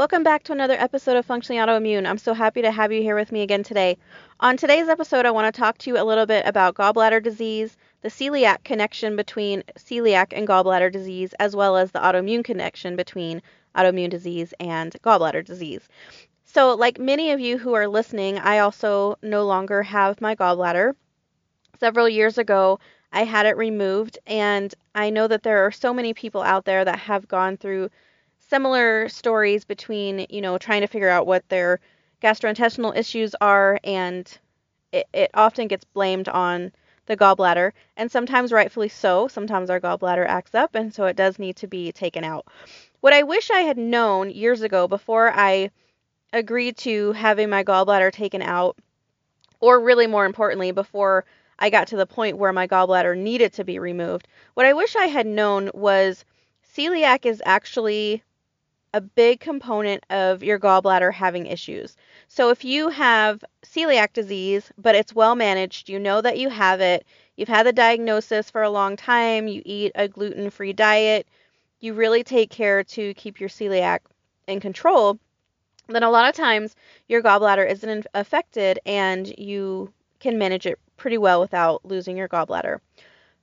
Welcome back to another episode of Functionally Autoimmune. I'm so happy to have you here with me again today. On today's episode, I want to talk to you a little bit about gallbladder disease, the celiac connection between celiac and gallbladder disease, as well as the autoimmune connection between autoimmune disease and gallbladder disease. So, like many of you who are listening, I also no longer have my gallbladder. Several years ago, I had it removed, and I know that there are so many people out there that have gone through similar stories between, you know, trying to figure out what their gastrointestinal issues are, and it, it often gets blamed on the gallbladder, and sometimes rightfully so. Sometimes our gallbladder acts up, and so it does need to be taken out. What I wish I had known years ago before I agreed to having my gallbladder taken out, or really more importantly, before I got to the point where my gallbladder needed to be removed, what I wish I had known was celiac is actually a big component of your gallbladder having issues. So if you have celiac disease, but it's well managed, you know that you have it, you've had the diagnosis for a long time, you eat a gluten free diet, you really take care to keep your celiac in control, then a lot of times your gallbladder isn't affected and you can manage it pretty well without losing your gallbladder.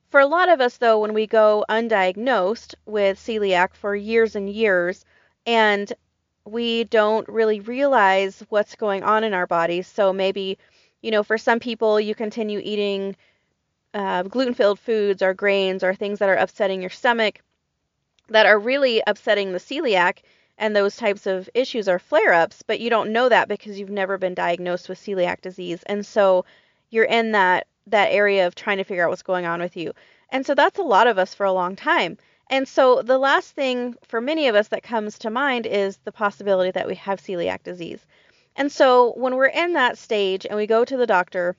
For a lot of us, though, when we go undiagnosed with celiac for years and years, and we don't really realize what's going on in our bodies. So maybe, you know, for some people, you continue eating uh, gluten filled foods or grains or things that are upsetting your stomach that are really upsetting the celiac. And those types of issues are flare ups, but you don't know that because you've never been diagnosed with celiac disease. And so you're in that, that area of trying to figure out what's going on with you. And so that's a lot of us for a long time. And so the last thing for many of us that comes to mind is the possibility that we have celiac disease. And so when we're in that stage and we go to the doctor,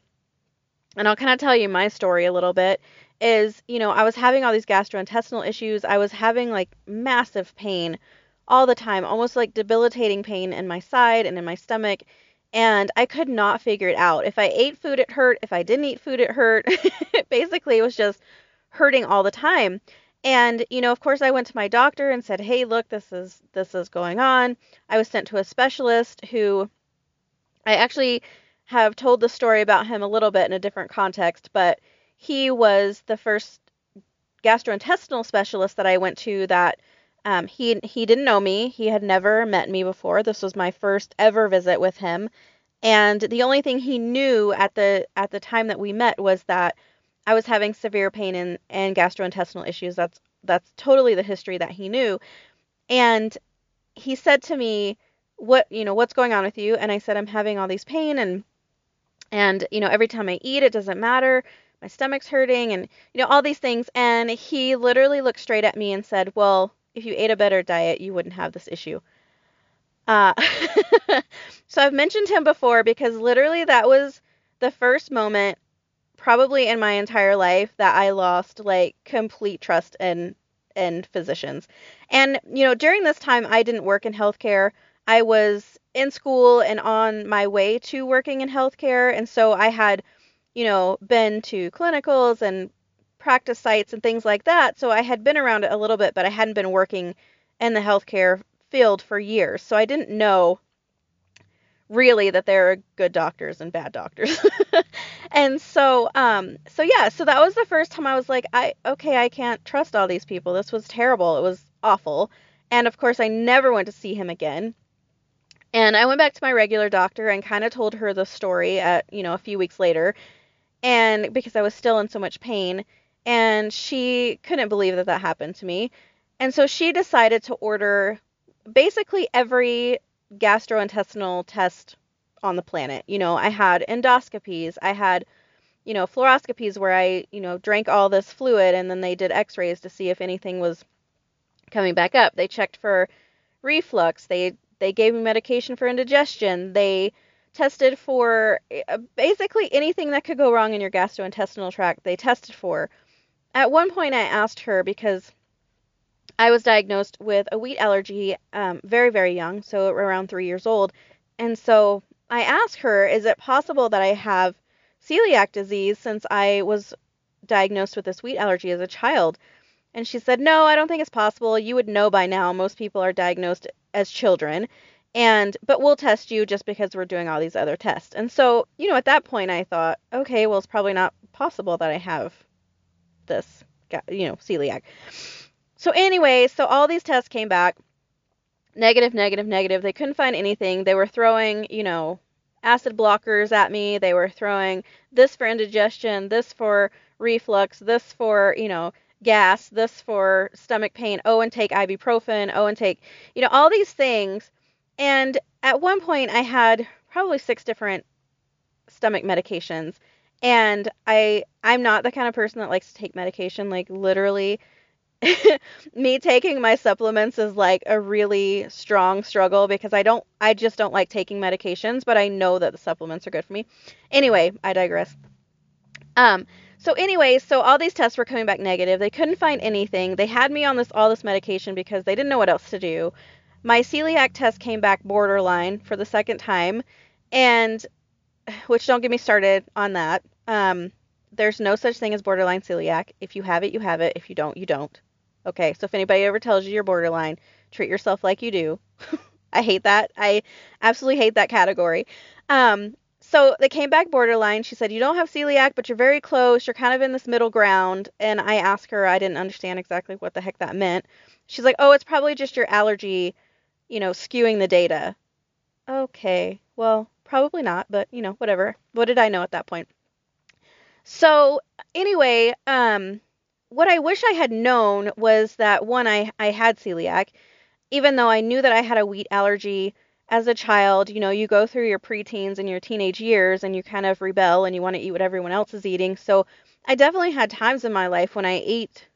and I'll kind of tell you my story a little bit, is, you know, I was having all these gastrointestinal issues. I was having like massive pain all the time, almost like debilitating pain in my side and in my stomach. And I could not figure it out. If I ate food, it hurt. If I didn't eat food, it hurt. Basically, it was just hurting all the time. And, you know, of course I went to my doctor and said, "Hey, look, this is this is going on." I was sent to a specialist who I actually have told the story about him a little bit in a different context, but he was the first gastrointestinal specialist that I went to that um, he he didn't know me. He had never met me before. This was my first ever visit with him, and the only thing he knew at the at the time that we met was that I was having severe pain and, and gastrointestinal issues. That's that's totally the history that he knew. And he said to me, "What, you know, what's going on with you?" And I said, "I'm having all these pain and and you know, every time I eat it doesn't matter. My stomach's hurting and you know, all these things." And he literally looked straight at me and said, "Well, if you ate a better diet, you wouldn't have this issue." Uh, so I've mentioned him before because literally that was the first moment probably in my entire life that I lost like complete trust in in physicians. And you know, during this time I didn't work in healthcare. I was in school and on my way to working in healthcare, and so I had, you know, been to clinicals and practice sites and things like that. So I had been around it a little bit, but I hadn't been working in the healthcare field for years. So I didn't know really that there are good doctors and bad doctors. and so um so yeah, so that was the first time I was like I okay, I can't trust all these people. This was terrible. It was awful. And of course, I never went to see him again. And I went back to my regular doctor and kind of told her the story at, you know, a few weeks later. And because I was still in so much pain, and she couldn't believe that that happened to me. And so she decided to order basically every gastrointestinal test on the planet. You know, I had endoscopies, I had, you know, fluoroscopies where I, you know, drank all this fluid and then they did x rays to see if anything was coming back up. They checked for reflux. They they gave me medication for indigestion. They tested for uh, basically anything that could go wrong in your gastrointestinal tract. They tested for. At one point, I asked her because I was diagnosed with a wheat allergy um, very, very young, so around three years old. And so I asked her, is it possible that I have celiac disease since I was diagnosed with this wheat allergy as a child? And she said, no, I don't think it's possible. You would know by now. Most people are diagnosed as children. And but we'll test you just because we're doing all these other tests. And so, you know, at that point I thought, okay, well it's probably not possible that I have this, you know, celiac. So anyway, so all these tests came back negative, negative, negative. They couldn't find anything. They were throwing, you know, acid blockers at me. They were throwing this for indigestion, this for reflux, this for, you know, gas, this for stomach pain, oh, and take ibuprofen, oh, and take, you know, all these things. And at one point, I had probably six different stomach medications. And I I'm not the kind of person that likes to take medication like literally me taking my supplements is like a really strong struggle because I don't I just don't like taking medications, but I know that the supplements are good for me. Anyway, I digress. Um so anyway, so all these tests were coming back negative. They couldn't find anything. They had me on this all this medication because they didn't know what else to do. My celiac test came back borderline for the second time and which don't get me started on that. Um there's no such thing as borderline celiac. If you have it, you have it. If you don't, you don't. Okay, so if anybody ever tells you you're borderline, treat yourself like you do. I hate that. I absolutely hate that category. Um, so they came back borderline. She said, You don't have celiac, but you're very close. You're kind of in this middle ground. And I asked her, I didn't understand exactly what the heck that meant. She's like, Oh, it's probably just your allergy, you know, skewing the data. Okay, well, probably not, but, you know, whatever. What did I know at that point? So, anyway, um, what I wish I had known was that one, I, I had celiac, even though I knew that I had a wheat allergy as a child. You know, you go through your preteens and your teenage years and you kind of rebel and you want to eat what everyone else is eating. So I definitely had times in my life when I ate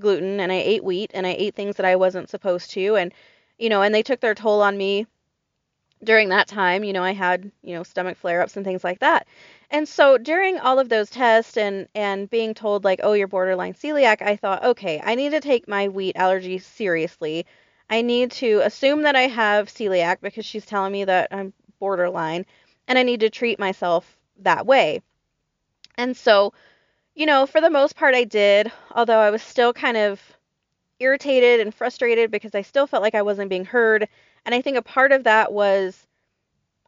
gluten and I ate wheat and I ate things that I wasn't supposed to. And, you know, and they took their toll on me during that time. You know, I had, you know, stomach flare ups and things like that. And so during all of those tests and and being told like, "Oh, you're borderline celiac," I thought, "Okay, I need to take my wheat allergy seriously. I need to assume that I have celiac because she's telling me that I'm borderline, and I need to treat myself that way." And so, you know, for the most part I did, although I was still kind of irritated and frustrated because I still felt like I wasn't being heard. And I think a part of that was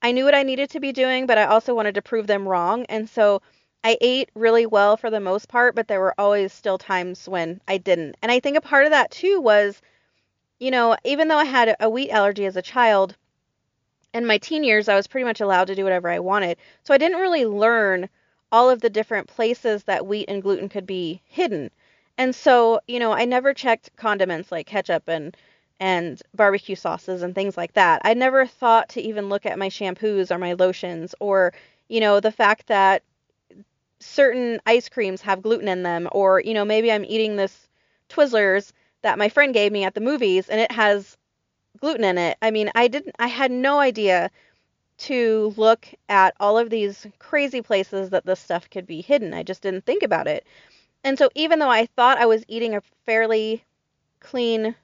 I knew what I needed to be doing, but I also wanted to prove them wrong. And so I ate really well for the most part, but there were always still times when I didn't. And I think a part of that too was, you know, even though I had a wheat allergy as a child, in my teen years, I was pretty much allowed to do whatever I wanted. So I didn't really learn all of the different places that wheat and gluten could be hidden. And so, you know, I never checked condiments like ketchup and and barbecue sauces and things like that. I never thought to even look at my shampoos or my lotions or, you know, the fact that certain ice creams have gluten in them or, you know, maybe I'm eating this Twizzlers that my friend gave me at the movies and it has gluten in it. I mean, I didn't I had no idea to look at all of these crazy places that this stuff could be hidden. I just didn't think about it. And so even though I thought I was eating a fairly clean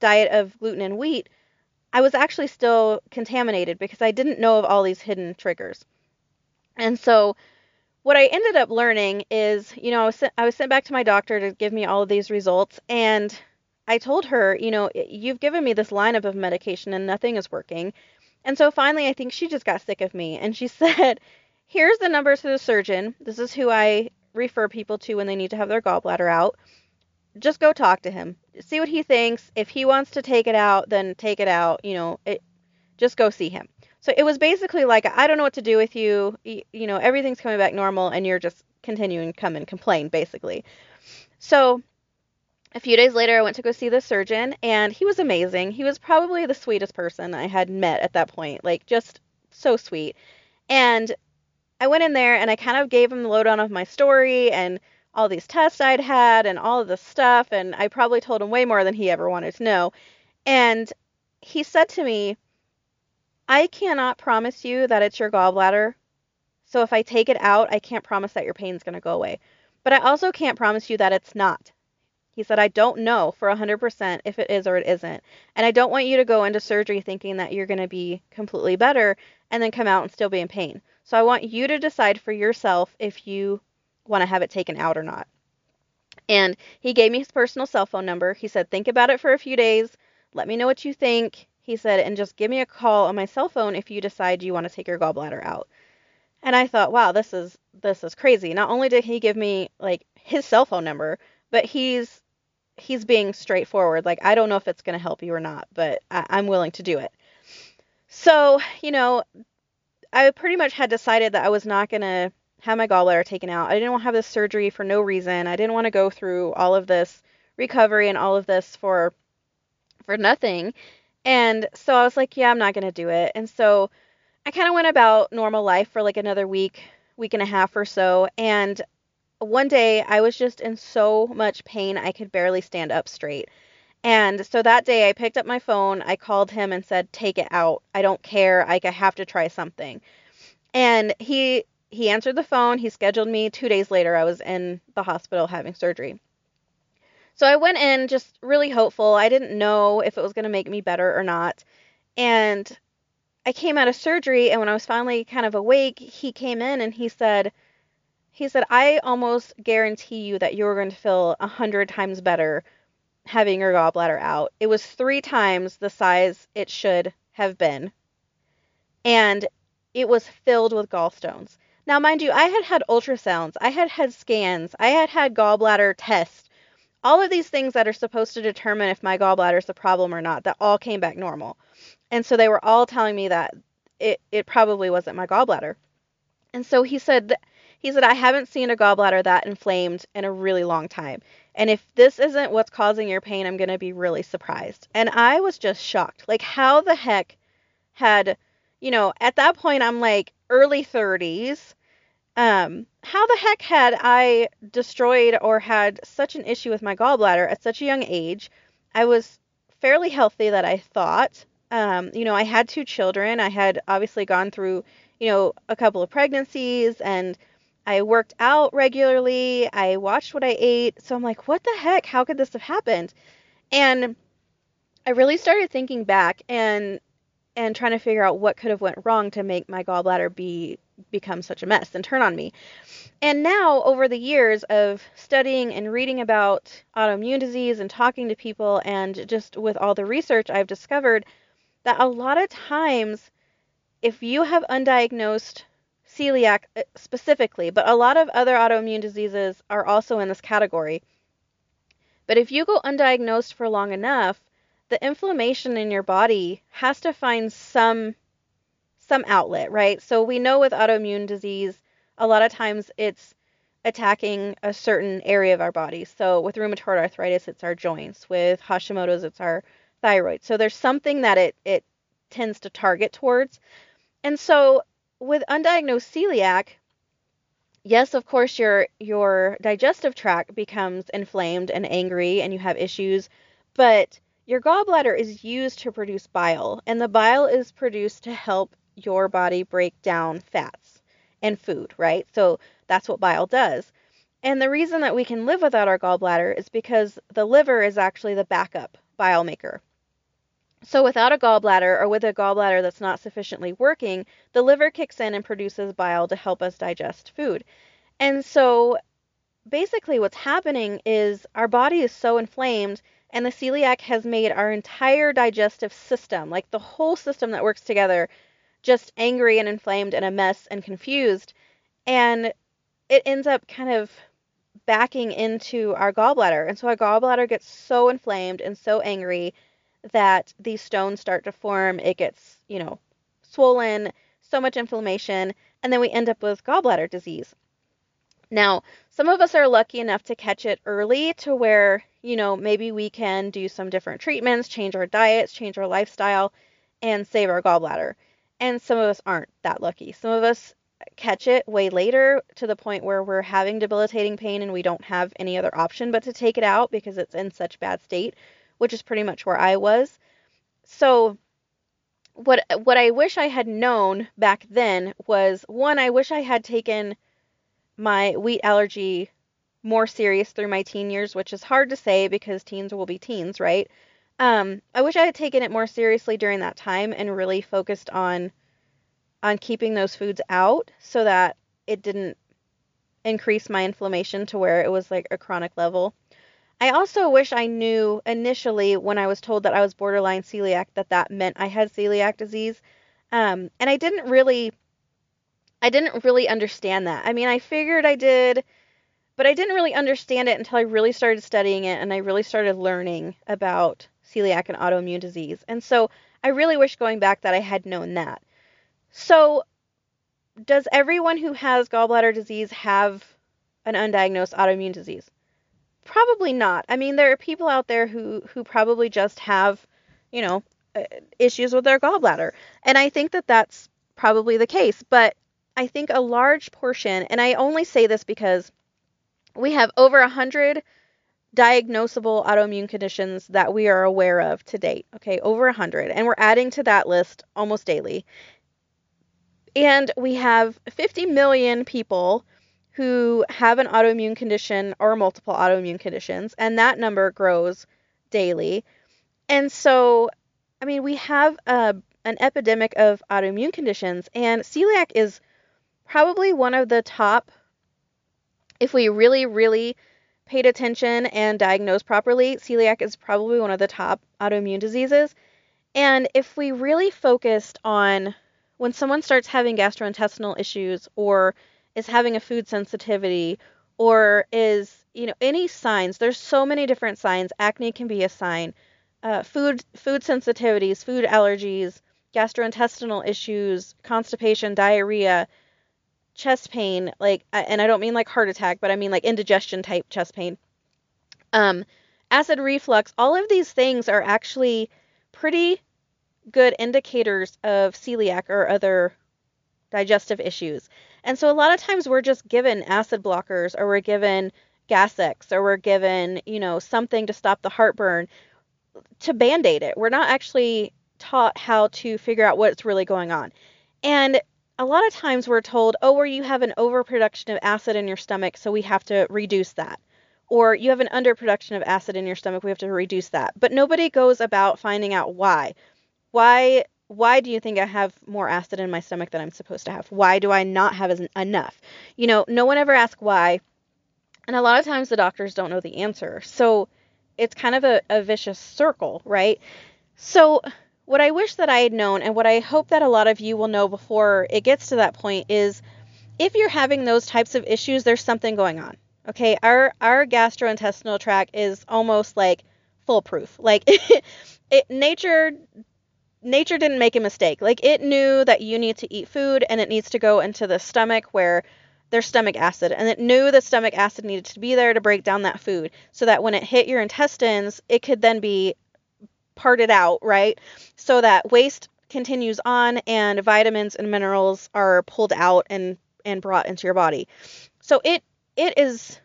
diet of gluten and wheat, I was actually still contaminated because I didn't know of all these hidden triggers. And so what I ended up learning is, you know, I was sent, I was sent back to my doctor to give me all of these results and I told her, you know, you've given me this lineup of medication and nothing is working. And so finally I think she just got sick of me and she said, "Here's the numbers to the surgeon. This is who I refer people to when they need to have their gallbladder out just go talk to him. See what he thinks. If he wants to take it out, then take it out. You know, it, just go see him. So it was basically like, I don't know what to do with you. You, you know, everything's coming back normal and you're just continuing to come and complain, basically. So a few days later, I went to go see the surgeon and he was amazing. He was probably the sweetest person I had met at that point, like just so sweet. And I went in there and I kind of gave him the lowdown of my story and all these tests I'd had and all of this stuff. And I probably told him way more than he ever wanted to know. And he said to me, I cannot promise you that it's your gallbladder. So if I take it out, I can't promise that your pain's going to go away. But I also can't promise you that it's not. He said, I don't know for 100% if it is or it isn't. And I don't want you to go into surgery thinking that you're going to be completely better and then come out and still be in pain. So I want you to decide for yourself if you want to have it taken out or not. And he gave me his personal cell phone number. He said, Think about it for a few days. Let me know what you think. He said, and just give me a call on my cell phone if you decide you want to take your gallbladder out. And I thought, wow, this is this is crazy. Not only did he give me like his cell phone number, but he's he's being straightforward. Like I don't know if it's going to help you or not, but I, I'm willing to do it. So you know, I pretty much had decided that I was not going to have my gallbladder taken out. I didn't want to have this surgery for no reason. I didn't want to go through all of this recovery and all of this for for nothing. And so I was like, yeah, I'm not going to do it. And so I kind of went about normal life for like another week, week and a half or so. And one day I was just in so much pain I could barely stand up straight. And so that day I picked up my phone, I called him and said, "Take it out. I don't care. I have to try something." And he he answered the phone. He scheduled me 2 days later. I was in the hospital having surgery. So I went in just really hopeful. I didn't know if it was going to make me better or not. And I came out of surgery and when I was finally kind of awake, he came in and he said he said, "I almost guarantee you that you're going to feel a hundred times better having your gallbladder out. It was three times the size it should have been, and it was filled with gallstones. Now, mind you, I had had ultrasounds, I had had scans, I had had gallbladder tests, all of these things that are supposed to determine if my gallbladder is a problem or not, that all came back normal. And so they were all telling me that it, it probably wasn't my gallbladder. And so he said, he said, I haven't seen a gallbladder that inflamed in a really long time. And if this isn't what's causing your pain, I'm going to be really surprised. And I was just shocked. Like, how the heck had, you know, at that point, I'm like early 30s. Um, how the heck had I destroyed or had such an issue with my gallbladder at such a young age? I was fairly healthy that I thought. Um, you know, I had two children. I had obviously gone through, you know, a couple of pregnancies and I worked out regularly. I watched what I ate. So I'm like, what the heck? How could this have happened? And I really started thinking back and and trying to figure out what could have went wrong to make my gallbladder be become such a mess and turn on me. And now over the years of studying and reading about autoimmune disease and talking to people and just with all the research I've discovered that a lot of times if you have undiagnosed celiac uh, specifically, but a lot of other autoimmune diseases are also in this category. But if you go undiagnosed for long enough, the inflammation in your body has to find some some outlet, right? So we know with autoimmune disease, a lot of times it's attacking a certain area of our body. So with rheumatoid arthritis, it's our joints. With Hashimoto's, it's our thyroid. So there's something that it it tends to target towards. And so with undiagnosed celiac, yes, of course your your digestive tract becomes inflamed and angry and you have issues, but your gallbladder is used to produce bile, and the bile is produced to help your body break down fats and food, right? So that's what bile does. And the reason that we can live without our gallbladder is because the liver is actually the backup bile maker. So, without a gallbladder or with a gallbladder that's not sufficiently working, the liver kicks in and produces bile to help us digest food. And so, basically, what's happening is our body is so inflamed, and the celiac has made our entire digestive system, like the whole system that works together, just angry and inflamed and a mess and confused. And it ends up kind of backing into our gallbladder. And so our gallbladder gets so inflamed and so angry that these stones start to form. It gets, you know, swollen, so much inflammation, and then we end up with gallbladder disease. Now, some of us are lucky enough to catch it early to where, you know, maybe we can do some different treatments, change our diets, change our lifestyle, and save our gallbladder. And some of us aren't that lucky. Some of us catch it way later to the point where we're having debilitating pain and we don't have any other option but to take it out because it's in such bad state which is pretty much where I was. So what what I wish I had known back then was one I wish I had taken my wheat allergy more serious through my teen years, which is hard to say because teens will be teens, right? Um, I wish I had taken it more seriously during that time and really focused on on keeping those foods out so that it didn't increase my inflammation to where it was like a chronic level. I also wish I knew initially when I was told that I was borderline celiac that that meant I had celiac disease. Um, and I didn't really I didn't really understand that. I mean, I figured I did, but I didn't really understand it until I really started studying it and I really started learning about celiac and autoimmune disease. And so I really wish going back that I had known that. So, does everyone who has gallbladder disease have an undiagnosed autoimmune disease? Probably not. I mean, there are people out there who who probably just have, you know, uh, issues with their gallbladder. And I think that that's probably the case, but I think a large portion, and I only say this because we have over 100 diagnosable autoimmune conditions that we are aware of to date. Okay, over 100. And we're adding to that list almost daily. And we have 50 million people who have an autoimmune condition or multiple autoimmune conditions, and that number grows daily. And so, I mean, we have a, an epidemic of autoimmune conditions, and celiac is probably one of the top, if we really, really paid attention and diagnosed properly, celiac is probably one of the top autoimmune diseases. And if we really focused on when someone starts having gastrointestinal issues or is having a food sensitivity or is, you know, any signs, there's so many different signs. Acne can be a sign. Uh, food food sensitivities, food allergies, gastrointestinal issues, constipation, diarrhea, chest pain, like, and I don't mean like heart attack, but I mean like indigestion type chest pain. Um, acid reflux, all of these things are actually pretty good indicators of celiac or other digestive issues. And so a lot of times we're just given acid blockers or we're given Gas-X or we're given, you know, something to stop the heartburn to band-aid it. We're not actually taught how to figure out what's really going on. And a lot of times we're told, oh, where you have an overproduction of acid in your stomach, so we have to reduce that. Or you have an underproduction of acid in your stomach, we have to reduce that. But nobody goes about finding out why. Why why do you think I have more acid in my stomach than I'm supposed to have? Why do I not have as, enough? You know, no one ever asks why. And a lot of times the doctors don't know the answer. So it's kind of a, a vicious circle, right? So what I wish that I had known, and what I hope that a lot of you will know before it gets to that point, is if you're having those types of issues, there's something going on. Okay, our our gastrointestinal tract is almost like foolproof. Like it, nature nature didn't make a mistake. Like it knew that you need to eat food and it needs to go into the stomach where there's stomach acid and it knew the stomach acid needed to be there to break down that food so that when it hit your intestines, it could then be parted out, right? So that waste continues on and vitamins and minerals are pulled out and and brought into your body. So it it is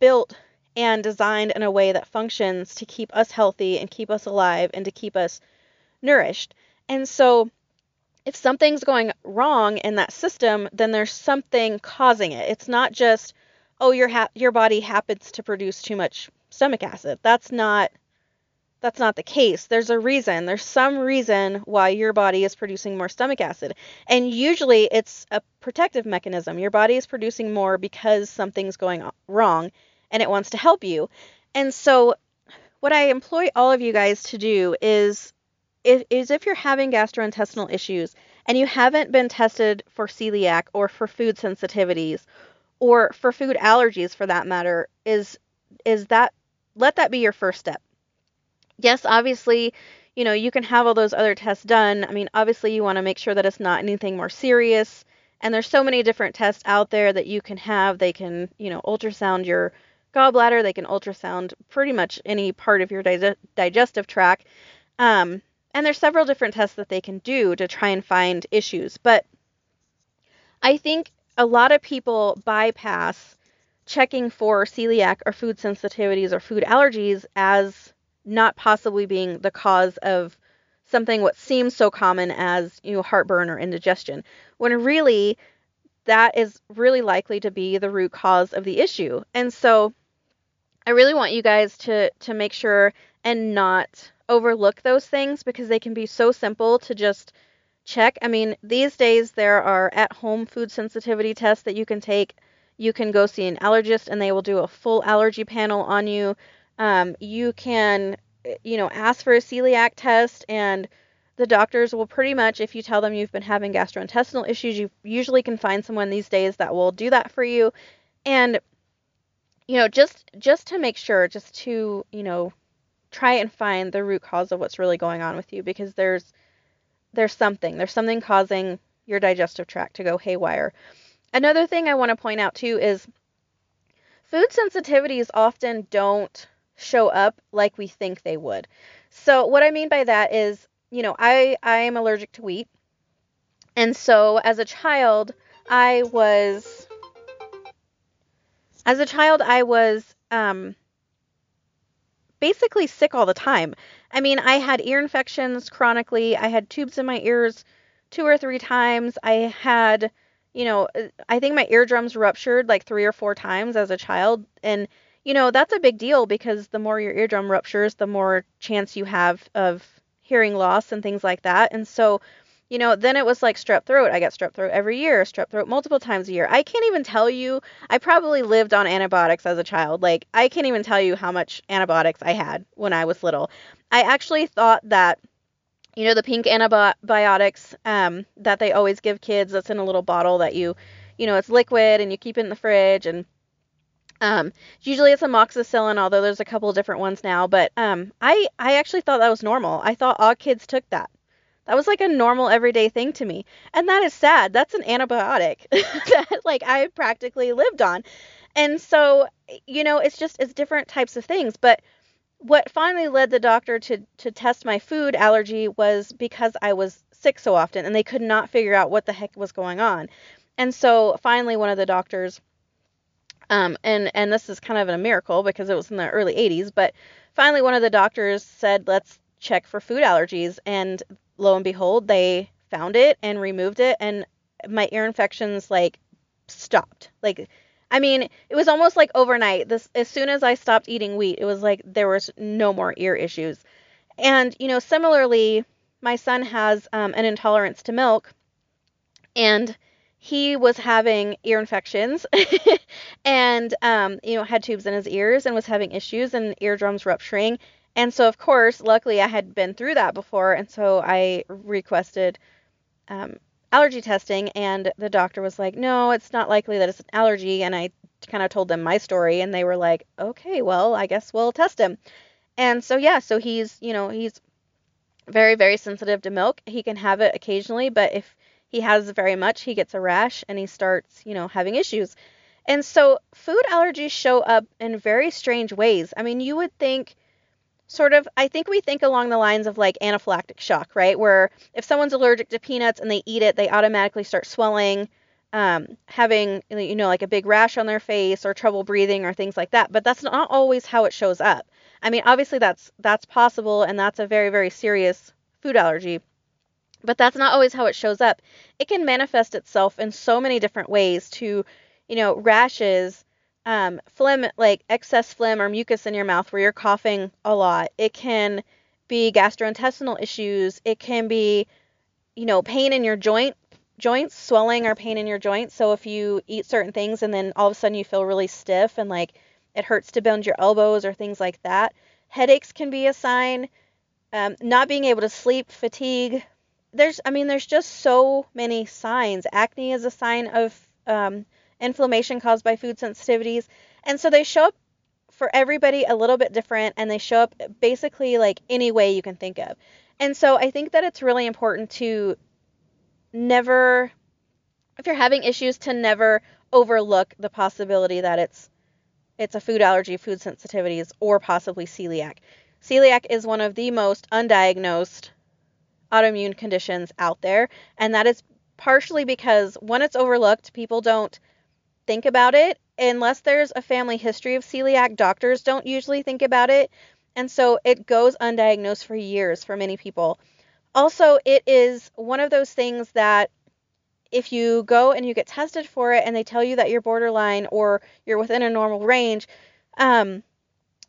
built and designed in a way that functions to keep us healthy and keep us alive and to keep us nourished. And so if something's going wrong in that system, then there's something causing it. It's not just oh your ha- your body happens to produce too much stomach acid. That's not that's not the case. There's a reason. There's some reason why your body is producing more stomach acid. And usually it's a protective mechanism. Your body is producing more because something's going wrong and it wants to help you. And so what I employ all of you guys to do is if, is if you're having gastrointestinal issues and you haven't been tested for celiac or for food sensitivities or for food allergies for that matter is is that let that be your first step yes, obviously, you know, you can have all those other tests done. I mean, obviously, you want to make sure that it's not anything more serious. And there's so many different tests out there that you can have. They can, you know, ultrasound your gallbladder. They can ultrasound pretty much any part of your dig- digestive tract. Um, and there's several different tests that they can do to try and find issues. But I think a lot of people bypass checking for celiac or food sensitivities or food allergies as not possibly being the cause of something what seems so common as you know heartburn or indigestion when really that is really likely to be the root cause of the issue. And so i really want you guys to to make sure and not overlook those things because they can be so simple to just check. I mean these days there are at home food sensitivity tests that you can take. You can go see an allergist and they will do a full allergy panel on you Um, you can, you know, ask for a celiac test, and the doctors will pretty much, if you tell them you've been having gastrointestinal issues, you usually can find someone these days that will do that for you. And, you know, just just to make sure, just to, you know, try and find the root cause of what's really going on with you because there's there's something. There's something causing your digestive tract to go haywire. Another thing I want to point out too is food sensitivities often don't show up like we think they would. So what I mean by that is, you know, I I am allergic to wheat. And so as a child, I was as a child I was um basically sick all the time. I mean, I had ear infections chronically. I had tubes in my ears two or three times. I had, you know, I think my eardrums ruptured like three or four times as a child. And, you know, that's a big deal because the more your eardrum ruptures, the more chance you have of hearing loss and things like that. And so, you know, then it was like strep throat. I got strep throat every year, strep throat multiple times a year. I can't even tell you, I probably lived on antibiotics as a child. Like, I can't even tell you how much antibiotics I had when I was little. I actually thought that, you know, the pink antibiotics um, that they always give kids that's in a little bottle that you, you know, it's liquid and you keep it in the fridge and um, usually it's amoxicillin, although there's a couple of different ones now. But um, I I actually thought that was normal. I thought all kids took that. That was like a normal everyday thing to me. And that is sad. That's an antibiotic that like I practically lived on. And so, you know, it's just it's different types of things, but what finally led the doctor to to test my food allergy was because I was sick so often and they could not figure out what the heck was going on. And so finally one of the doctors um, and and this is kind of a miracle because it was in the early 80s, but finally one of the doctors said, "Let's check for food allergies." And lo and behold, they found it and removed it, and my ear infections like stopped. Like, I mean, it was almost like overnight. This as soon as I stopped eating wheat, it was like there was no more ear issues. And you know, similarly, my son has um, an intolerance to milk, and he was having ear infections and um, you know had tubes in his ears and was having issues and eardrums rupturing and so, of course, luckily I had been through that before, and so I requested um, allergy testing, and the doctor was like, "No, it's not likely that it's an allergy." And I kind of told them my story, and they were like, "Okay, well, I guess we'll test him." And so, yeah, so he's, you know, he's very, very sensitive to milk. He can have it occasionally, but if he has very much, he gets a rash and he starts, you know, having issues. And so, food allergies show up in very strange ways. I mean, you would think sort of I think we think along the lines of like anaphylactic shock, right? Where if someone's allergic to peanuts and they eat it, they automatically start swelling, um, having you know like a big rash on their face or trouble breathing or things like that. But that's not always how it shows up. I mean, obviously that's that's possible and that's a very very serious food allergy. But that's not always how it shows up. It can manifest itself in so many different ways to, you know, rashes, um, phlegm, like excess phlegm or mucus in your mouth where you're coughing a lot. It can be gastrointestinal issues. It can be, you know, pain in your joint joints, swelling or pain in your joints. So if you eat certain things and then all of a sudden you feel really stiff and like it hurts to bend your elbows or things like that. Headaches can be a sign. Um, not being able to sleep, fatigue. There's, I mean, there's just so many signs. Acne is a sign of um, inflammation caused by food sensitivities. And so they show up for everybody a little bit different and they show up basically like any way you can think of. And so I think that it's really important to never if you're having issues to never overlook the possibility that it's it's a food allergy, food sensitivities or possibly celiac. Celiac is one of the most undiagnosed autoimmune conditions out there and that is partially because when it's overlooked, people don't think about it unless there's a family history of celiac. Doctors don't usually think about it. And so it goes undiagnosed for years for many people. Also, it is one of those things that if you go and you get tested for it and they tell you that you're borderline or you're within a normal range, um,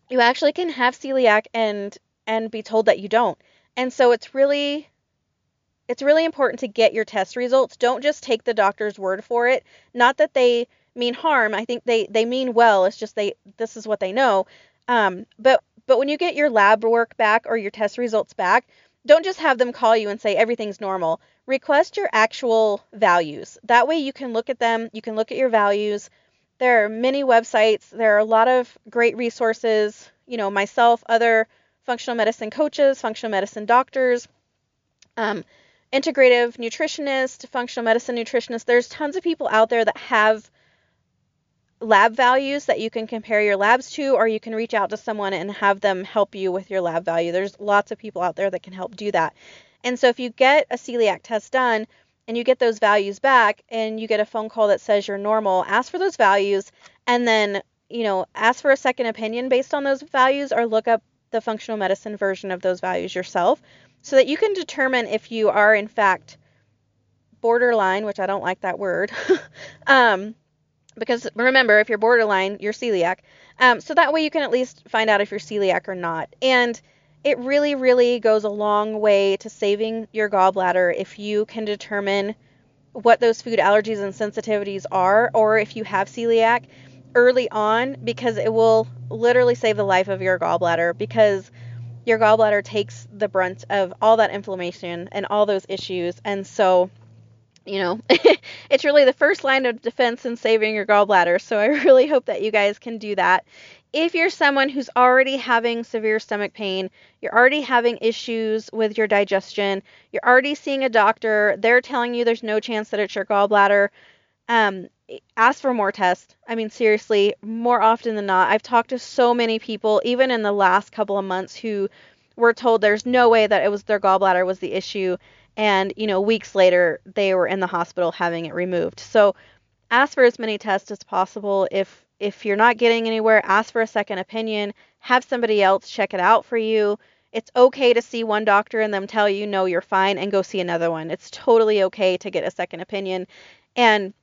you actually can have celiac and and be told that you don't. And so it's really it's really important to get your test results. Don't just take the doctor's word for it. Not that they mean harm. I think they they mean well. It's just they this is what they know. Um, but but when you get your lab work back or your test results back, don't just have them call you and say everything's normal. Request your actual values. That way you can look at them, you can look at your values. There are many websites, there are a lot of great resources, you know, myself, other functional medicine coaches, functional medicine doctors, um, integrative nutritionist, functional medicine nutritionist. There's tons of people out there that have lab values that you can compare your labs to, or you can reach out to someone and have them help you with your lab value. There's lots of people out there that can help do that. And so if you get a celiac test done and you get those values back and you get a phone call that says you're normal, ask for those values and then, you know, ask for a second opinion based on those values or look up the functional medicine version of those values yourself so that you can determine if you are in fact borderline, which I don't like that word. um, because remember, if you're borderline, you're celiac. Um, so that way you can at least find out if you're celiac or not. And it really, really goes a long way to saving your gallbladder if you can determine what those food allergies and sensitivities are, or if you have celiac early on, because it will literally save the life of your gallbladder because your gallbladder takes the brunt of all that inflammation and all those issues. And so you know, it's really the first line of defense in saving your gallbladder. So I really hope that you guys can do that. If you're someone who's already having severe stomach pain, you're already having issues with your digestion, you're already seeing a doctor, they're telling you there's no chance that it's your gallbladder, um, ask for more tests. I mean, seriously, more often than not, I've talked to so many people, even in the last couple of months, who were told there's no way that it was their gallbladder was the issue. And you know weeks later they were in the hospital having it removed. So ask for as many tests as possible. If if you're not getting anywhere ask for a second opinion. Have somebody else check it out for you. It's okay to see one doctor and them tell you no you're fine and go see another one. It's totally okay to get a second opinion. And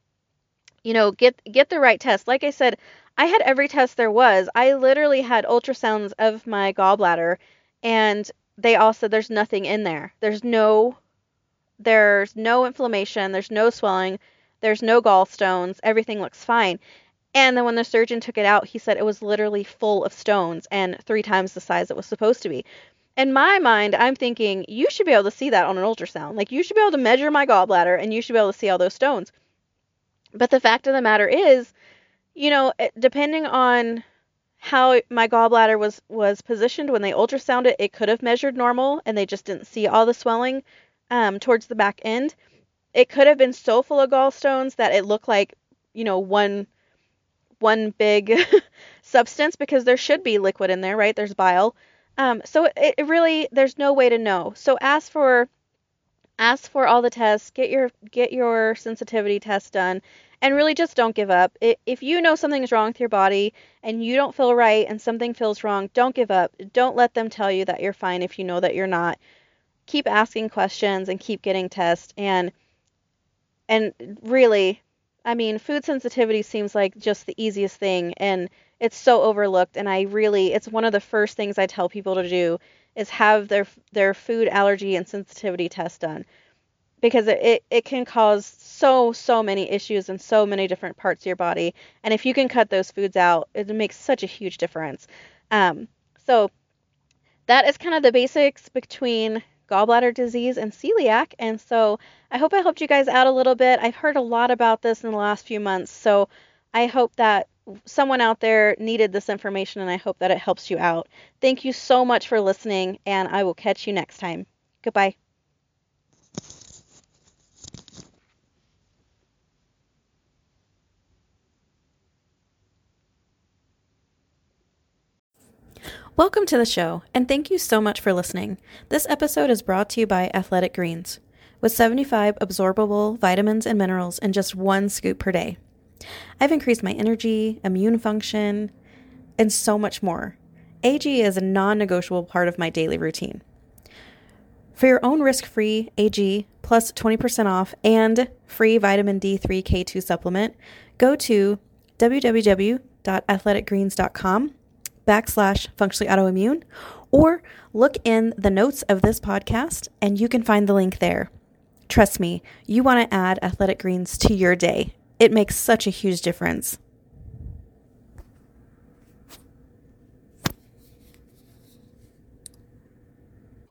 you know get get the right test like i said i had every test there was i literally had ultrasounds of my gallbladder and they all said there's nothing in there there's no there's no inflammation, there's no swelling, there's no gallstones, everything looks fine. And then when the surgeon took it out, he said it was literally full of stones and three times the size it was supposed to be. In my mind, I'm thinking you should be able to see that on an ultrasound. Like you should be able to measure my gallbladder and you should be able to see all those stones. But the fact of the matter is, you know, depending on how my gallbladder was was positioned when they ultrasounded it, it could have measured normal and they just didn't see all the swelling um, towards the back end, it could have been so full of gallstones that it looked like, you know, one one big substance because there should be liquid in there, right? There's bile. Um, so it, it really there's no way to know. So as for ask for all the tests, get your get your sensitivity test done, and really just don't give up. If you know something's wrong with your body and you don't feel right and something feels wrong, don't give up. Don't let them tell you that you're fine if you know that you're not keep asking questions and keep getting tests and and really I mean food sensitivity seems like just the easiest thing and it's so overlooked and I really it's one of the first things I tell people to do is have their their food allergy and sensitivity test done because it, it, can cause so so many issues in so many different parts of your body and if you can cut those foods out it makes such a huge difference um, so that is kind of the basics between gallbladder disease and celiac. And so I hope I helped you guys out a little bit. I've heard a lot about this in the last few months. So I hope that someone out there needed this information and I hope that it helps you out. Thank you so much for listening, and I will catch you next time. Goodbye. Welcome to the show, and thank you so much for listening. This episode is brought to you by Athletic Greens, with 75 absorbable vitamins and minerals in just one scoop per day. I've increased my energy, immune function, and so much more. AG is a non negotiable part of my daily routine. For your own risk free AG plus 20% off and free vitamin D3 K2 supplement, go to www.athleticgreens.com backslash functionally autoimmune, or look in the notes of this podcast and you can find the link there. Trust me, you want to add athletic greens to your day. It makes such a huge difference.